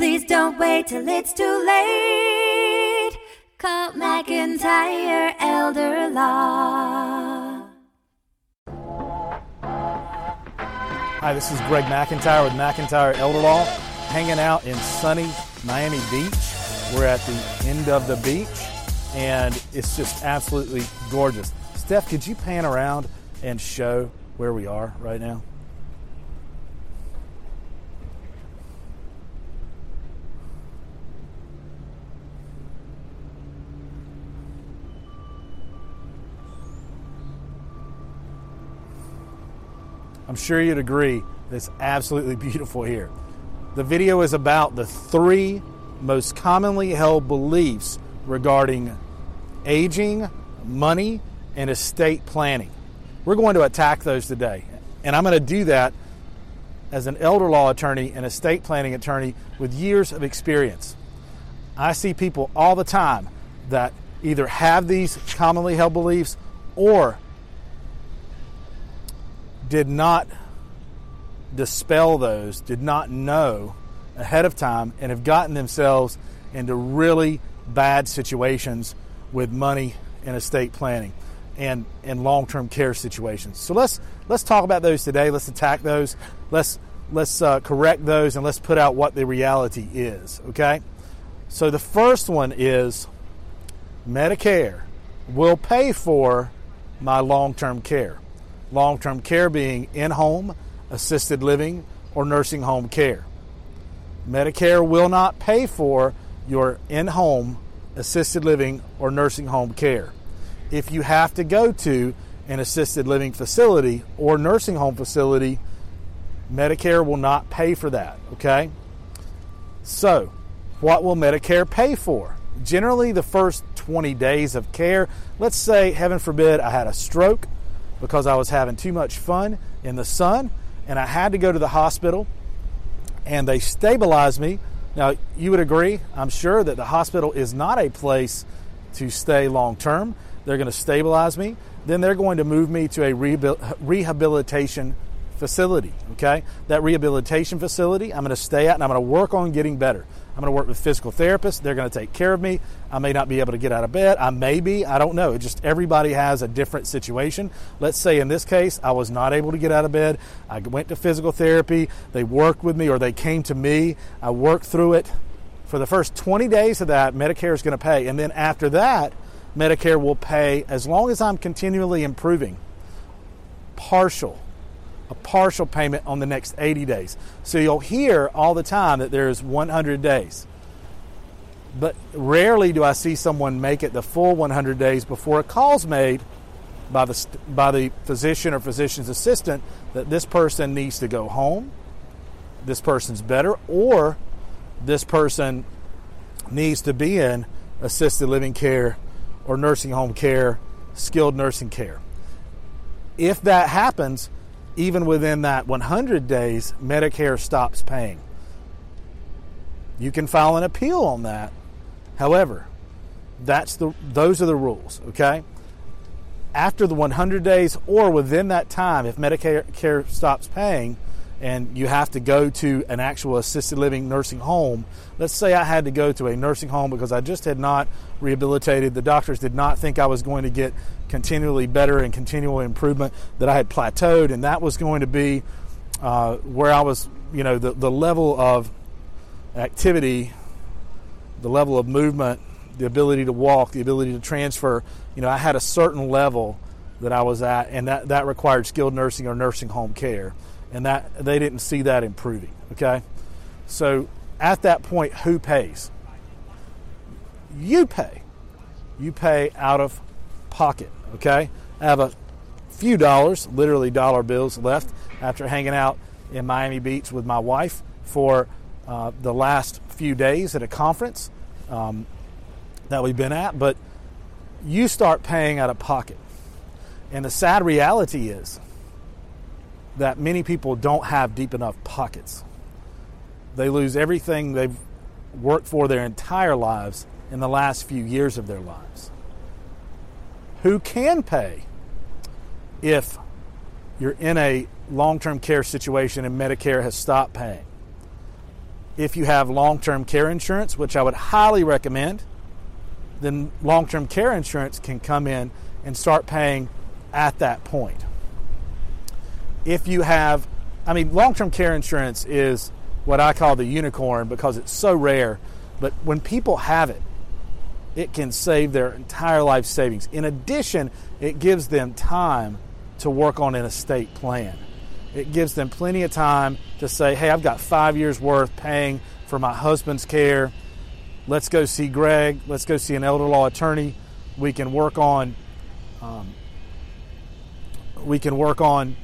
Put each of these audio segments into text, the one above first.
Please don't wait till it's too late. Call McIntyre Elder Law. Hi, this is Greg McIntyre with McIntyre Elder Law, hanging out in sunny Miami Beach. We're at the end of the beach, and it's just absolutely gorgeous. Steph, could you pan around and show where we are right now? I'm sure you'd agree it's absolutely beautiful here. The video is about the three most commonly held beliefs regarding aging, money, and estate planning. We're going to attack those today. And I'm going to do that as an elder law attorney and estate planning attorney with years of experience. I see people all the time that either have these commonly held beliefs or did not dispel those, did not know ahead of time, and have gotten themselves into really bad situations with money and estate planning and, and long-term care situations. So let's let's talk about those today. Let's attack those. Let's let's uh, correct those and let's put out what the reality is. Okay. So the first one is Medicare will pay for my long-term care long term care being in home, assisted living, or nursing home care. Medicare will not pay for your in home, assisted living, or nursing home care. If you have to go to an assisted living facility or nursing home facility, Medicare will not pay for that, okay? So, what will Medicare pay for? Generally, the first 20 days of care, let's say, heaven forbid, I had a stroke because I was having too much fun in the sun and I had to go to the hospital and they stabilized me. Now, you would agree, I'm sure, that the hospital is not a place to stay long term. They're going to stabilize me. Then they're going to move me to a rehabilitation facility. Okay? That rehabilitation facility, I'm going to stay at and I'm going to work on getting better. I'm going to work with physical therapists. They're going to take care of me. I may not be able to get out of bed. I may be. I don't know. It just everybody has a different situation. Let's say in this case, I was not able to get out of bed. I went to physical therapy. They worked with me or they came to me. I worked through it. For the first 20 days of that, Medicare is going to pay. And then after that, Medicare will pay as long as I'm continually improving. Partial a partial payment on the next 80 days. So you'll hear all the time that there's 100 days. But rarely do I see someone make it the full 100 days before a call's made by the, by the physician or physician's assistant that this person needs to go home, this person's better, or this person needs to be in assisted living care or nursing home care, skilled nursing care. If that happens, even within that 100 days, Medicare stops paying. You can file an appeal on that. However, that's the those are the rules, okay? After the 100 days or within that time if Medicare stops paying, and you have to go to an actual assisted living nursing home. Let's say I had to go to a nursing home because I just had not rehabilitated. The doctors did not think I was going to get continually better and continual improvement, that I had plateaued, and that was going to be uh, where I was, you know, the, the level of activity, the level of movement, the ability to walk, the ability to transfer. You know, I had a certain level that I was at, and that, that required skilled nursing or nursing home care and that they didn't see that improving. Okay, so at that point, who pays? You pay. You pay out of pocket. Okay, I have a few dollars, literally dollar bills, left after hanging out in Miami Beach with my wife for uh, the last few days at a conference um, that we've been at. But you start paying out of pocket. And the sad reality is, that many people don't have deep enough pockets. They lose everything they've worked for their entire lives in the last few years of their lives. Who can pay if you're in a long term care situation and Medicare has stopped paying? If you have long term care insurance, which I would highly recommend, then long term care insurance can come in and start paying at that point. If you have, I mean, long term care insurance is what I call the unicorn because it's so rare, but when people have it, it can save their entire life savings. In addition, it gives them time to work on an estate plan. It gives them plenty of time to say, hey, I've got five years worth paying for my husband's care. Let's go see Greg. Let's go see an elder law attorney. We can work on um, we can work on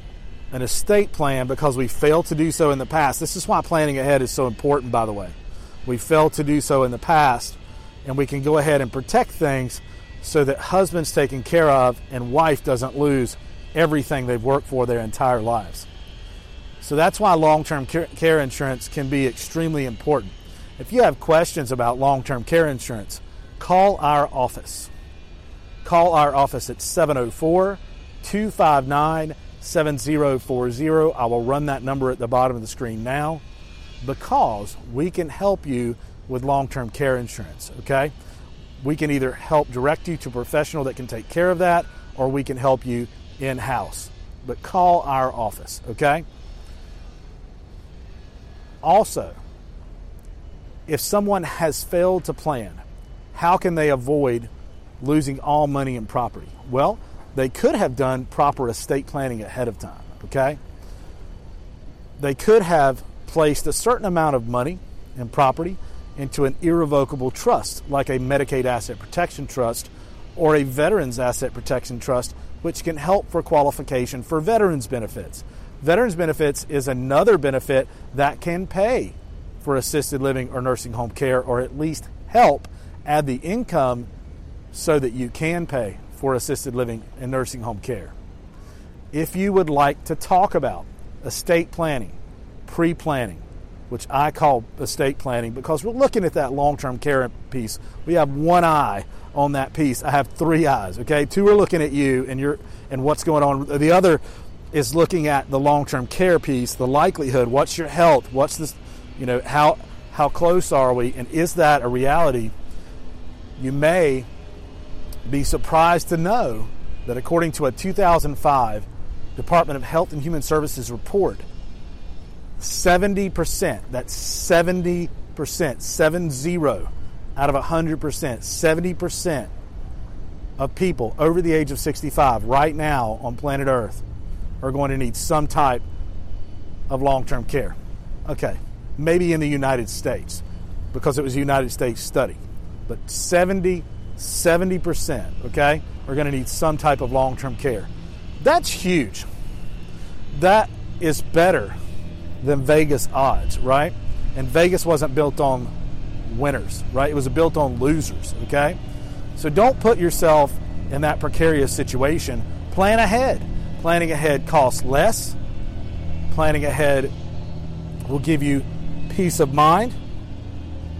an estate plan because we failed to do so in the past. This is why planning ahead is so important, by the way. We failed to do so in the past, and we can go ahead and protect things so that husband's taken care of and wife doesn't lose everything they've worked for their entire lives. So that's why long term care insurance can be extremely important. If you have questions about long term care insurance, call our office. Call our office at 704 259 7040. I will run that number at the bottom of the screen now because we can help you with long term care insurance, okay? We can either help direct you to a professional that can take care of that or we can help you in house. But call our office, okay? Also, if someone has failed to plan, how can they avoid losing all money and property? Well, they could have done proper estate planning ahead of time, okay? They could have placed a certain amount of money and property into an irrevocable trust, like a Medicaid Asset Protection Trust or a Veterans Asset Protection Trust, which can help for qualification for veterans benefits. Veterans benefits is another benefit that can pay for assisted living or nursing home care, or at least help add the income so that you can pay for assisted living and nursing home care. If you would like to talk about estate planning, pre planning, which I call estate planning because we're looking at that long term care piece. We have one eye on that piece. I have three eyes, okay? Two are looking at you and you're and what's going on. The other is looking at the long term care piece, the likelihood, what's your health, what's this you know, how how close are we and is that a reality? You may be surprised to know that according to a 2005 Department of Health and Human Services report, 70%, that's 70%, 70 out of 100%, 70% of people over the age of 65 right now on planet Earth are going to need some type of long term care. Okay, maybe in the United States because it was a United States study, but 70 70%, okay, are going to need some type of long term care. That's huge. That is better than Vegas odds, right? And Vegas wasn't built on winners, right? It was built on losers, okay? So don't put yourself in that precarious situation. Plan ahead. Planning ahead costs less. Planning ahead will give you peace of mind.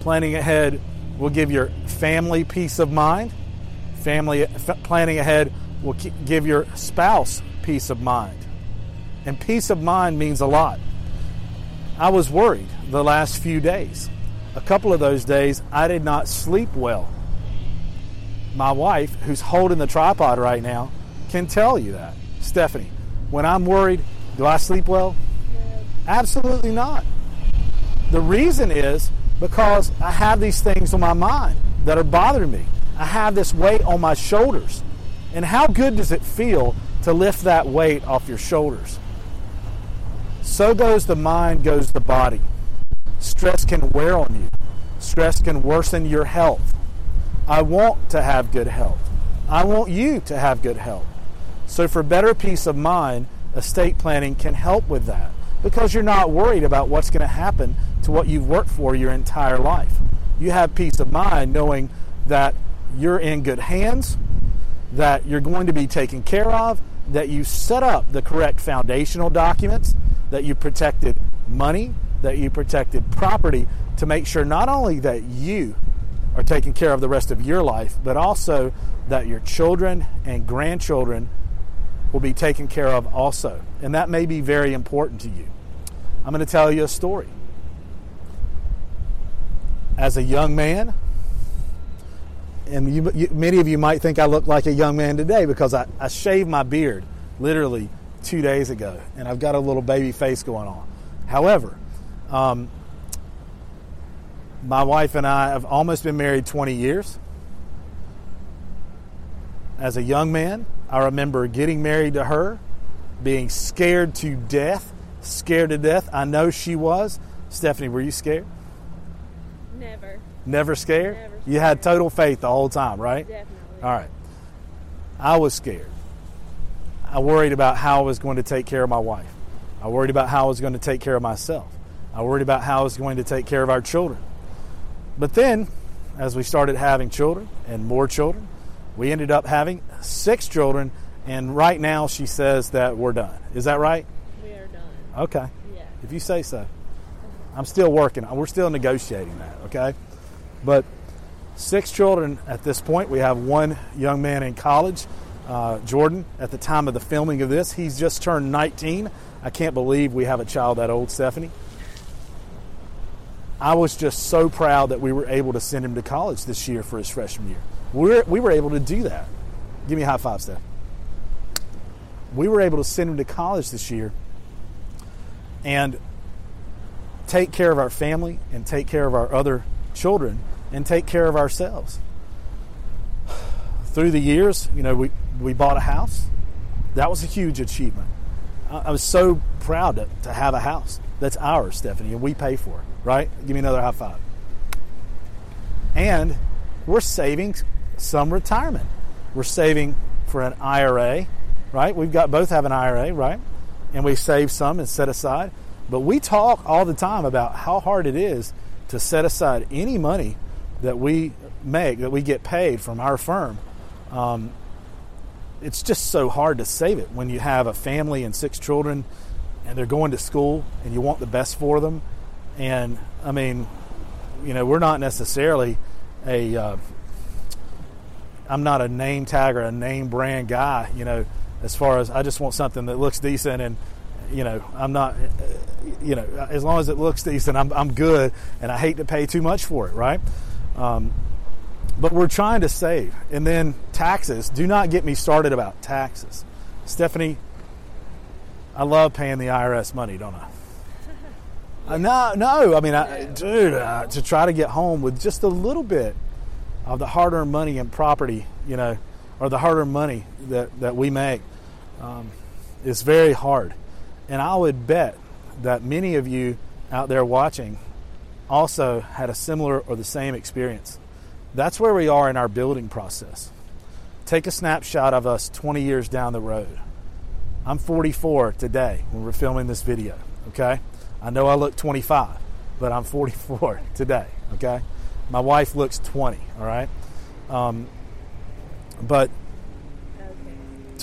Planning ahead will give your family peace of mind. Family f- planning ahead will give your spouse peace of mind. And peace of mind means a lot. I was worried the last few days. A couple of those days, I did not sleep well. My wife, who's holding the tripod right now, can tell you that. Stephanie, when I'm worried, do I sleep well? Absolutely not. The reason is because I have these things on my mind that are bothering me. I have this weight on my shoulders. And how good does it feel to lift that weight off your shoulders? So goes the mind, goes the body. Stress can wear on you. Stress can worsen your health. I want to have good health. I want you to have good health. So, for better peace of mind, estate planning can help with that because you're not worried about what's going to happen to what you've worked for your entire life. You have peace of mind knowing that you're in good hands, that you're going to be taken care of, that you set up the correct foundational documents, that you protected money, that you protected property to make sure not only that you are taken care of the rest of your life, but also that your children and grandchildren will be taken care of also. And that may be very important to you. I'm going to tell you a story. as a young man, and you, you, many of you might think I look like a young man today because I, I shaved my beard literally two days ago, and I've got a little baby face going on. However, um, my wife and I have almost been married 20 years. As a young man, I remember getting married to her, being scared to death, scared to death. I know she was. Stephanie, were you scared? Never. Never scared? Never You had total faith the whole time, right? Definitely. All right. I was scared. I worried about how I was going to take care of my wife. I worried about how I was going to take care of myself. I worried about how I was going to take care of our children. But then, as we started having children and more children, we ended up having six children, and right now she says that we're done. Is that right? We. Okay. Yeah. If you say so. I'm still working. We're still negotiating that, okay? But six children at this point. We have one young man in college, uh, Jordan, at the time of the filming of this. He's just turned 19. I can't believe we have a child that old, Stephanie. I was just so proud that we were able to send him to college this year for his freshman year. We're, we were able to do that. Give me a high five, Steph. We were able to send him to college this year and take care of our family and take care of our other children and take care of ourselves. Through the years, you know, we, we bought a house. That was a huge achievement. I, I was so proud to, to have a house that's ours, Stephanie, and we pay for it, right? Give me another high five. And we're saving some retirement. We're saving for an IRA, right? We've got both have an IRA, right? And we save some and set aside. But we talk all the time about how hard it is to set aside any money that we make, that we get paid from our firm. Um, it's just so hard to save it when you have a family and six children and they're going to school and you want the best for them. And I mean, you know, we're not necessarily a, uh, I'm not a name tag or a name brand guy, you know, as far as I just want something that looks decent and, you know, I'm not, you know, as long as it looks decent, I'm, I'm good and I hate to pay too much for it, right? Um, but we're trying to save. And then taxes. Do not get me started about taxes. Stephanie, I love paying the IRS money, don't I? Uh, no, no. I mean, I, dude, uh, to try to get home with just a little bit of the hard-earned money and property, you know, or the hard-earned money that, that we make, um, is very hard. And I would bet that many of you out there watching also had a similar or the same experience. That's where we are in our building process. Take a snapshot of us 20 years down the road. I'm 44 today when we're filming this video, okay? I know I look 25, but I'm 44 today, okay? My wife looks 20, all right? Um, but,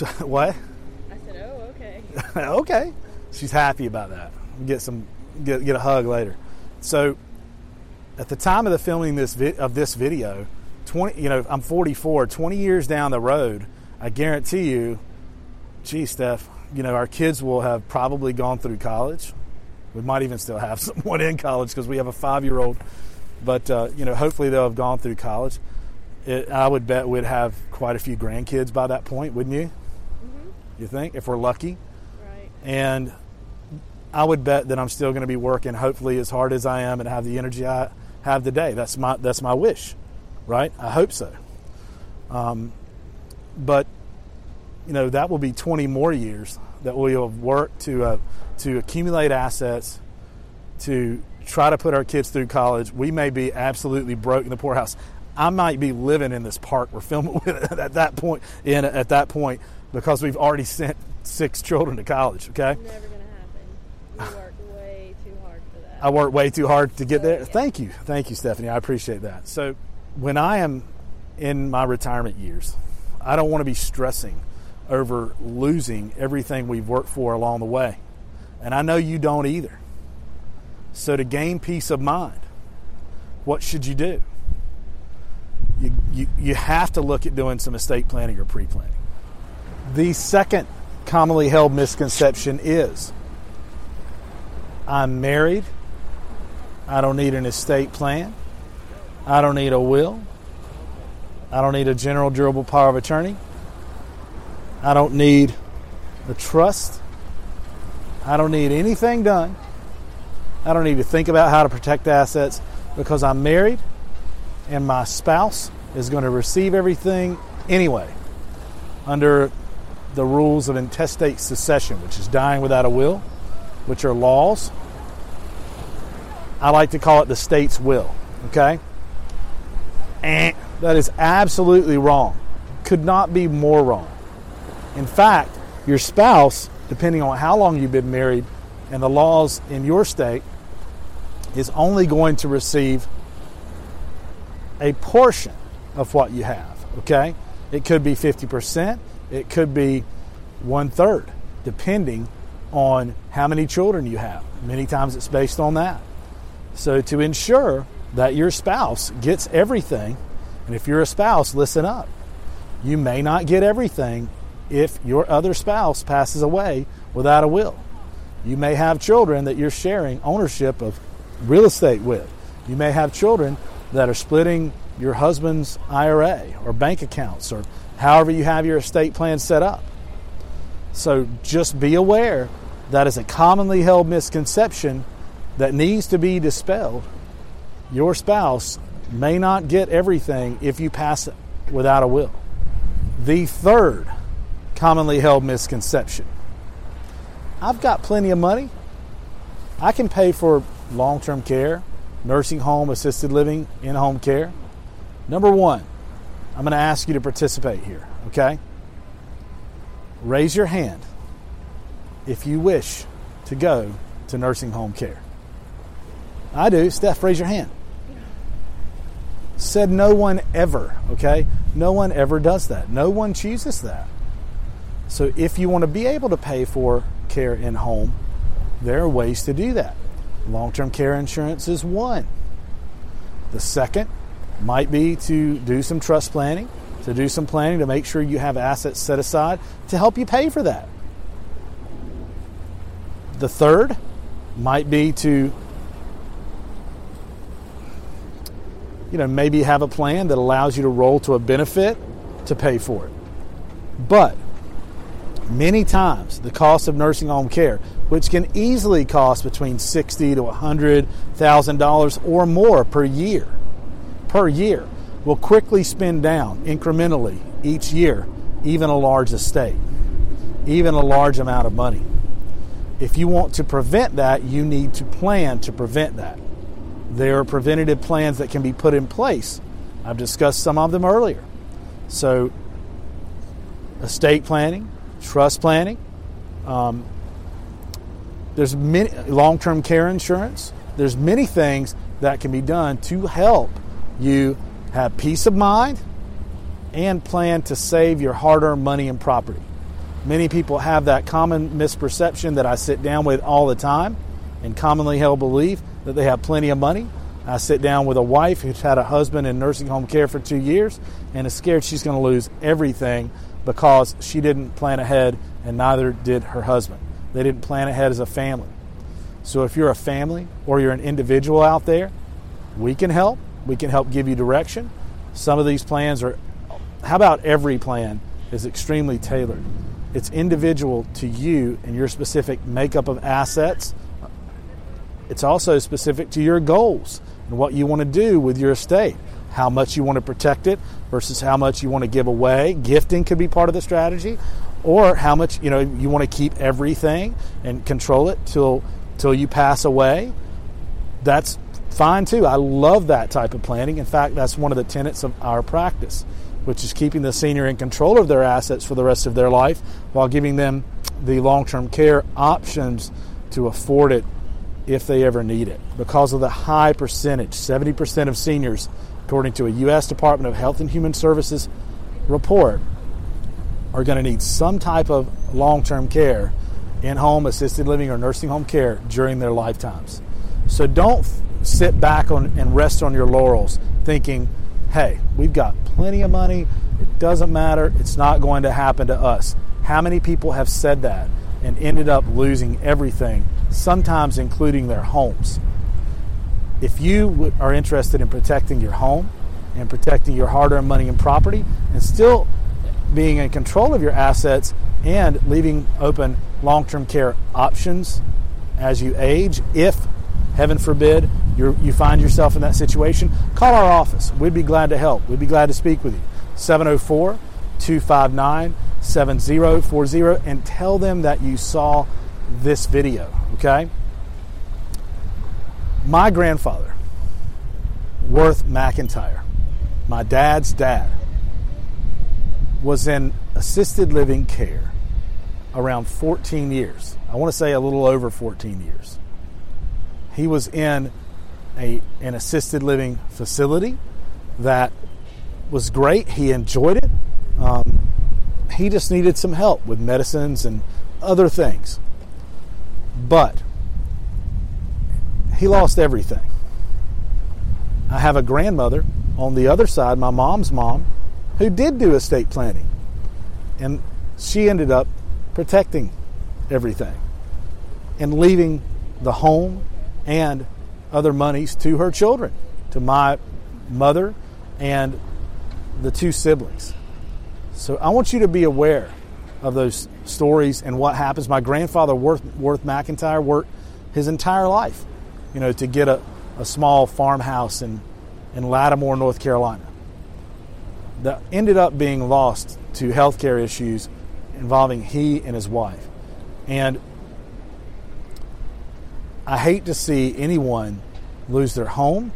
Okay. what? I said, oh, okay. okay. She's happy about that. Get some get get a hug later. So at the time of the filming this vi- of this video, 20 you know, I'm 44, 20 years down the road, I guarantee you, gee, Steph, you know, our kids will have probably gone through college. We might even still have someone in college because we have a 5-year-old. But uh, you know, hopefully they'll have gone through college. It, I would bet we'd have quite a few grandkids by that point, wouldn't you? You think, if we're lucky? Right. and I would bet that I'm still going to be working hopefully as hard as I am and have the energy I have today. That's my that's my wish, right? I hope so. Um, but you know that will be 20 more years that we will have worked to uh, to accumulate assets to try to put our kids through college. We may be absolutely broke in the poorhouse. I might be living in this park we're filming with at that point in at that point because we've already sent six children to college. Okay. Never gonna happen. We worked way too hard for that. I worked way too hard to get there. Yeah. Thank you. Thank you, Stephanie. I appreciate that. So, when I am in my retirement years, I don't want to be stressing over losing everything we've worked for along the way. And I know you don't either. So, to gain peace of mind, what should you do? You, you, have to look at doing some estate planning or pre planning. The second commonly held misconception is I'm married. I don't need an estate plan. I don't need a will. I don't need a general durable power of attorney. I don't need a trust. I don't need anything done. I don't need to think about how to protect assets because I'm married and my spouse is going to receive everything anyway under the rules of intestate succession, which is dying without a will, which are laws. I like to call it the state's will, okay? And that is absolutely wrong. Could not be more wrong. In fact, your spouse, depending on how long you've been married and the laws in your state, is only going to receive a portion of what you have, okay? It could be 50%, it could be one third, depending on how many children you have. Many times it's based on that. So, to ensure that your spouse gets everything, and if you're a spouse, listen up. You may not get everything if your other spouse passes away without a will. You may have children that you're sharing ownership of real estate with. You may have children that are splitting your husband's IRA or bank accounts or however you have your estate plan set up. So just be aware that is a commonly held misconception that needs to be dispelled. Your spouse may not get everything if you pass it without a will. The third commonly held misconception I've got plenty of money. I can pay for long term care, nursing home, assisted living, in home care. Number one, I'm going to ask you to participate here, okay? Raise your hand if you wish to go to nursing home care. I do. Steph, raise your hand. Said no one ever, okay? No one ever does that. No one chooses that. So if you want to be able to pay for care in home, there are ways to do that. Long term care insurance is one. The second might be to do some trust planning, to do some planning to make sure you have assets set aside to help you pay for that. The third might be to you know, maybe have a plan that allows you to roll to a benefit to pay for it. But many times the cost of nursing home care, which can easily cost between sixty to hundred thousand dollars or more per year, per year, will quickly spin down incrementally each year, even a large estate, even a large amount of money. If you want to prevent that, you need to plan to prevent that. There are preventative plans that can be put in place. I've discussed some of them earlier. So, estate planning, trust planning. Um, there's many long-term care insurance. There's many things that can be done to help you have peace of mind and plan to save your hard-earned money and property. Many people have that common misperception that I sit down with all the time and commonly held belief that they have plenty of money. I sit down with a wife who's had a husband in nursing home care for two years and is scared she's going to lose everything because she didn't plan ahead and neither did her husband. They didn't plan ahead as a family. So if you're a family or you're an individual out there, we can help. We can help give you direction. Some of these plans are, how about every plan is extremely tailored? It's individual to you and your specific makeup of assets. It's also specific to your goals and what you want to do with your estate how much you want to protect it versus how much you want to give away. Gifting could be part of the strategy, or how much you know you want to keep everything and control it till till you pass away. That's fine too. I love that type of planning. In fact, that's one of the tenets of our practice, which is keeping the senior in control of their assets for the rest of their life while giving them the long-term care options to afford it if they ever need it. Because of the high percentage, 70% of seniors according to a U.S. Department of Health and Human Services report, are going to need some type of long term care in home, assisted living, or nursing home care during their lifetimes. So don't sit back on, and rest on your laurels thinking, hey, we've got plenty of money. It doesn't matter. It's not going to happen to us. How many people have said that and ended up losing everything, sometimes including their homes? if you are interested in protecting your home and protecting your hard earned money and property and still being in control of your assets and leaving open long term care options as you age, if heaven forbid you you find yourself in that situation, call our office. We'd be glad to help. We'd be glad to speak with you. 704 259 7040 and tell them that you saw this video, okay? My grandfather, Worth McIntyre, my dad's dad, was in assisted living care around 14 years. I want to say a little over 14 years. He was in a, an assisted living facility that was great. He enjoyed it. Um, he just needed some help with medicines and other things. But he lost everything. I have a grandmother on the other side, my mom's mom, who did do estate planning. And she ended up protecting everything and leaving the home and other monies to her children, to my mother and the two siblings. So I want you to be aware of those stories and what happens. My grandfather, Worth, Worth McIntyre, worked his entire life, you know, to get a, a small farmhouse in, in Lattimore, North Carolina. That ended up being lost to healthcare issues involving he and his wife. And I hate to see anyone lose their home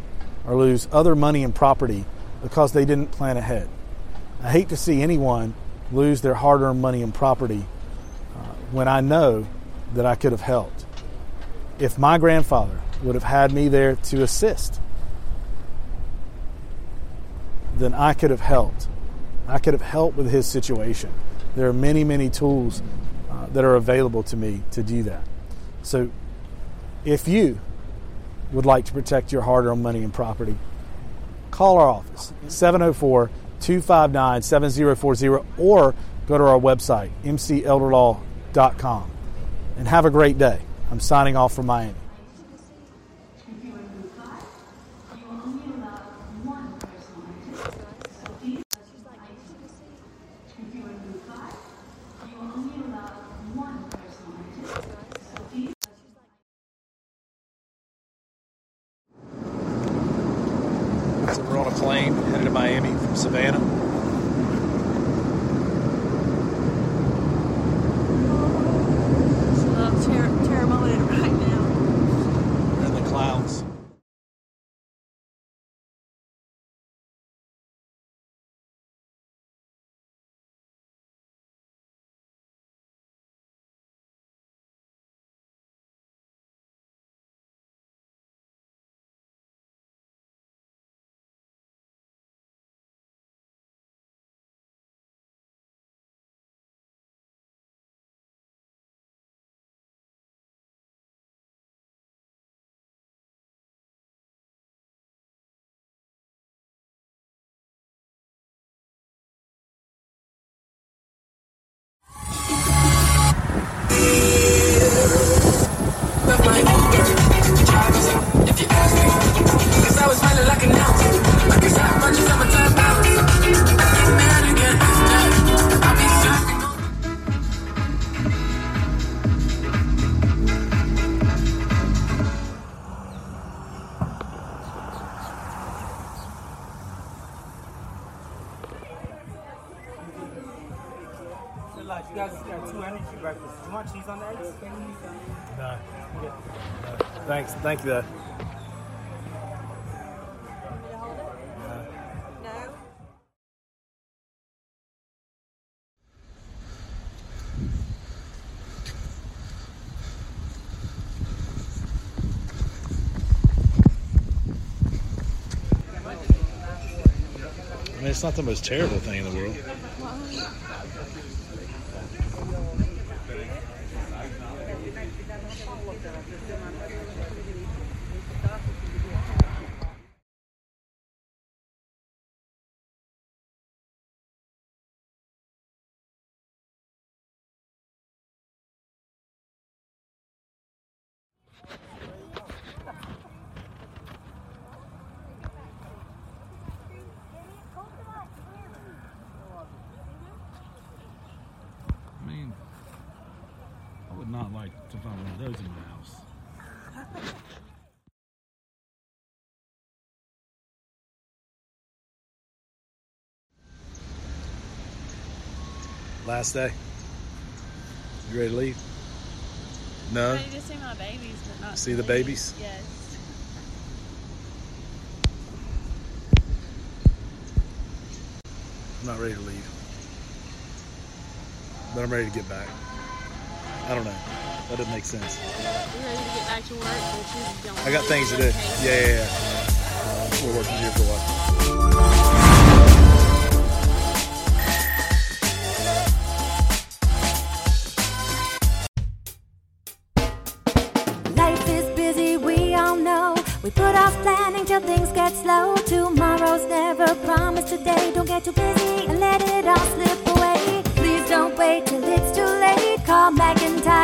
or lose other money and property because they didn't plan ahead. I hate to see anyone lose their hard earned money and property uh, when I know that I could have helped. If my grandfather would have had me there to assist, then I could have helped. I could have helped with his situation. There are many, many tools uh, that are available to me to do that. So if you would like to protect your hard earned money and property, call our office 704 259 7040 or go to our website mcelderlaw.com and have a great day. I'm signing off from Miami. So we're on a plane headed to Miami from Savannah. Thank you, though. I mean, it's not the most terrible thing in the world. Wow. Find one of those in my house. Last day. You ready to leave? No. Ready to see my babies, but not See the leave. babies? Yes. I'm not ready to leave. But I'm ready to get back. I don't know. That doesn't make sense. You ready to get back to work? But you don't I got things to do. Yeah, yeah, yeah. We're working here for a while. Life is busy, we all know. We put off planning till things get slow. Tomorrow's never promised today. Don't get too busy and let it all slip away. Please don't wait till it's too late.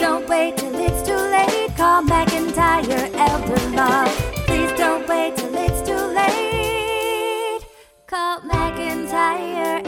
don't wait till it's too late. Call McIntyre Elderlaw. Please don't wait till it's too late. Call McIntyre